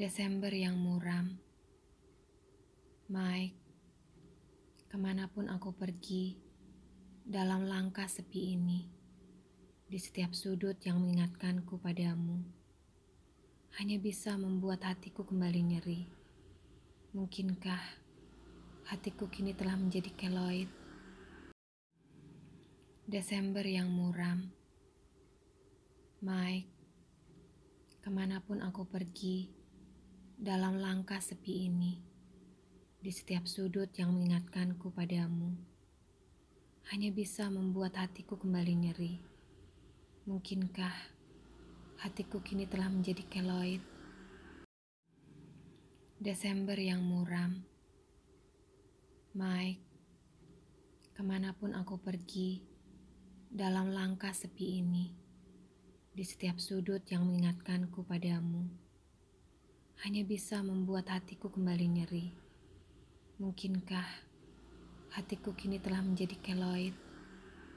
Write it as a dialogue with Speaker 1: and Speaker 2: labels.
Speaker 1: Desember yang muram, Mike, ke mana pun aku pergi, dalam langkah sepi ini, di setiap sudut yang mengingatkanku padamu, hanya bisa membuat hatiku kembali nyeri. Mungkinkah hatiku kini telah menjadi keloid? Desember yang muram, Mike, ke mana pun aku pergi, dalam langkah sepi ini, di setiap sudut yang mengingatkanku padamu, hanya bisa membuat hatiku kembali nyeri. Mungkinkah hatiku kini telah menjadi keloid? Desember yang muram, Mike, ke mana pun aku pergi, dalam langkah sepi ini, di setiap sudut yang mengingatkanku padamu, hanya bisa membuat hatiku kembali nyeri. Mungkinkah hatiku kini telah menjadi keloid?